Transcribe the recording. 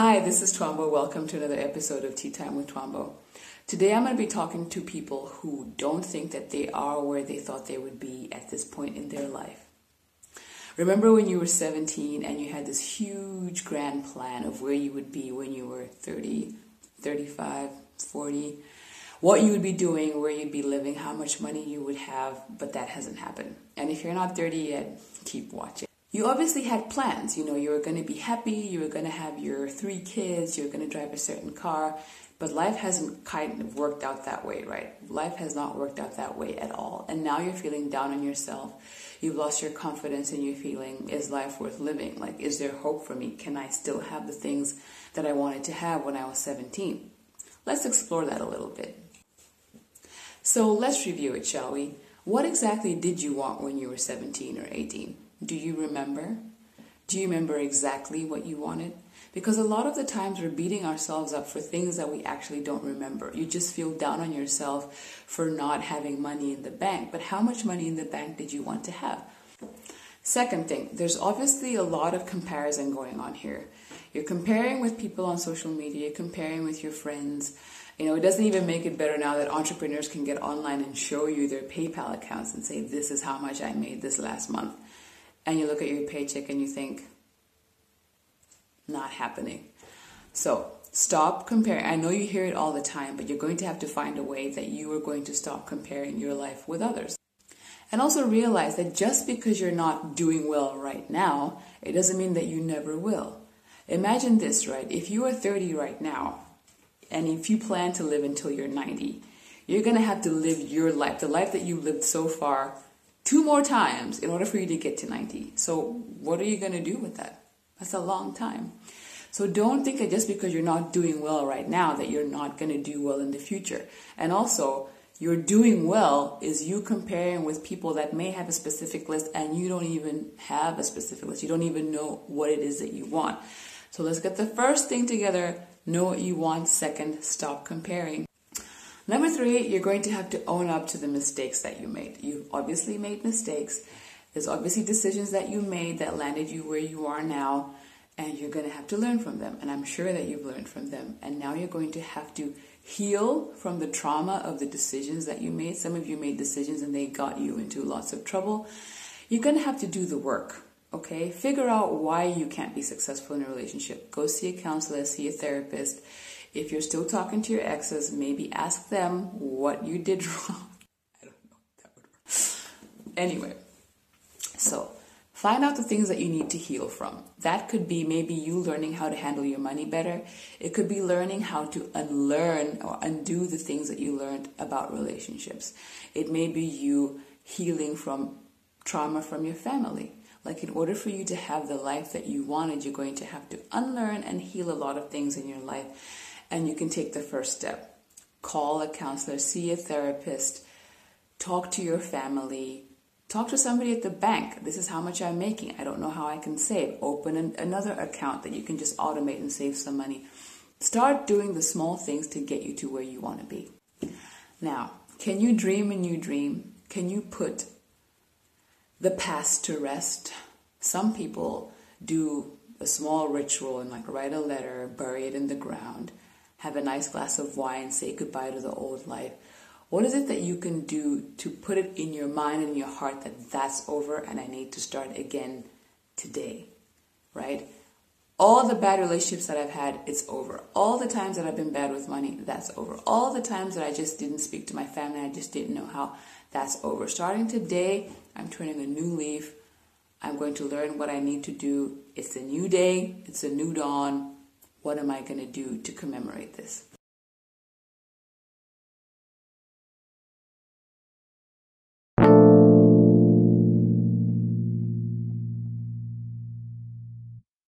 Hi, this is Twambo. Welcome to another episode of Tea Time with Twambo. Today I'm going to be talking to people who don't think that they are where they thought they would be at this point in their life. Remember when you were 17 and you had this huge grand plan of where you would be when you were 30, 35, 40, what you would be doing, where you'd be living, how much money you would have, but that hasn't happened. And if you're not 30 yet, keep watching you obviously had plans. You know, you were going to be happy, you were going to have your three kids, you were going to drive a certain car, but life hasn't kind of worked out that way, right? Life has not worked out that way at all. And now you're feeling down on yourself. You've lost your confidence and you're feeling, is life worth living? Like, is there hope for me? Can I still have the things that I wanted to have when I was 17? Let's explore that a little bit. So let's review it, shall we? What exactly did you want when you were 17 or 18? Do you remember? Do you remember exactly what you wanted? Because a lot of the times we're beating ourselves up for things that we actually don't remember. You just feel down on yourself for not having money in the bank. But how much money in the bank did you want to have? Second thing, there's obviously a lot of comparison going on here. You're comparing with people on social media, comparing with your friends. You know, it doesn't even make it better now that entrepreneurs can get online and show you their PayPal accounts and say, this is how much I made this last month and you look at your paycheck and you think, not happening. So stop comparing. I know you hear it all the time, but you're going to have to find a way that you are going to stop comparing your life with others. And also realize that just because you're not doing well right now, it doesn't mean that you never will. Imagine this, right? If you are 30 right now, and if you plan to live until you're 90, you're going to have to live your life, the life that you've lived so far two more times in order for you to get to 90. So what are you going to do with that? That's a long time. So don't think that just because you're not doing well right now that you're not going to do well in the future. And also, you're doing well is you comparing with people that may have a specific list and you don't even have a specific list. You don't even know what it is that you want. So let's get the first thing together. Know what you want. Second, stop comparing. Number three, you're going to have to own up to the mistakes that you made. You've obviously made mistakes. There's obviously decisions that you made that landed you where you are now, and you're going to have to learn from them. And I'm sure that you've learned from them. And now you're going to have to heal from the trauma of the decisions that you made. Some of you made decisions and they got you into lots of trouble. You're going to have to do the work. Okay, figure out why you can't be successful in a relationship. Go see a counselor, see a therapist if you're still talking to your exes, maybe ask them what you did wrong. I don't know. That would work. Anyway, so find out the things that you need to heal from. That could be maybe you learning how to handle your money better. It could be learning how to unlearn or undo the things that you learned about relationships. It may be you healing from trauma from your family. Like, in order for you to have the life that you wanted, you're going to have to unlearn and heal a lot of things in your life and you can take the first step. Call a counselor, see a therapist, talk to your family, talk to somebody at the bank. This is how much I'm making. I don't know how I can save. Open an, another account that you can just automate and save some money. Start doing the small things to get you to where you want to be. Now, can you dream a new dream? Can you put the past to rest? Some people do a small ritual and like write a letter, bury it in the ground have a nice glass of wine, say goodbye to the old life. What is it that you can do to put it in your mind and your heart that that's over and I need to start again today, right? All the bad relationships that I've had, it's over. All the times that I've been bad with money, that's over. All the times that I just didn't speak to my family, I just didn't know how, that's over. Starting today, I'm turning a new leaf. I'm going to learn what I need to do. It's a new day, it's a new dawn. What am I going to do to commemorate this?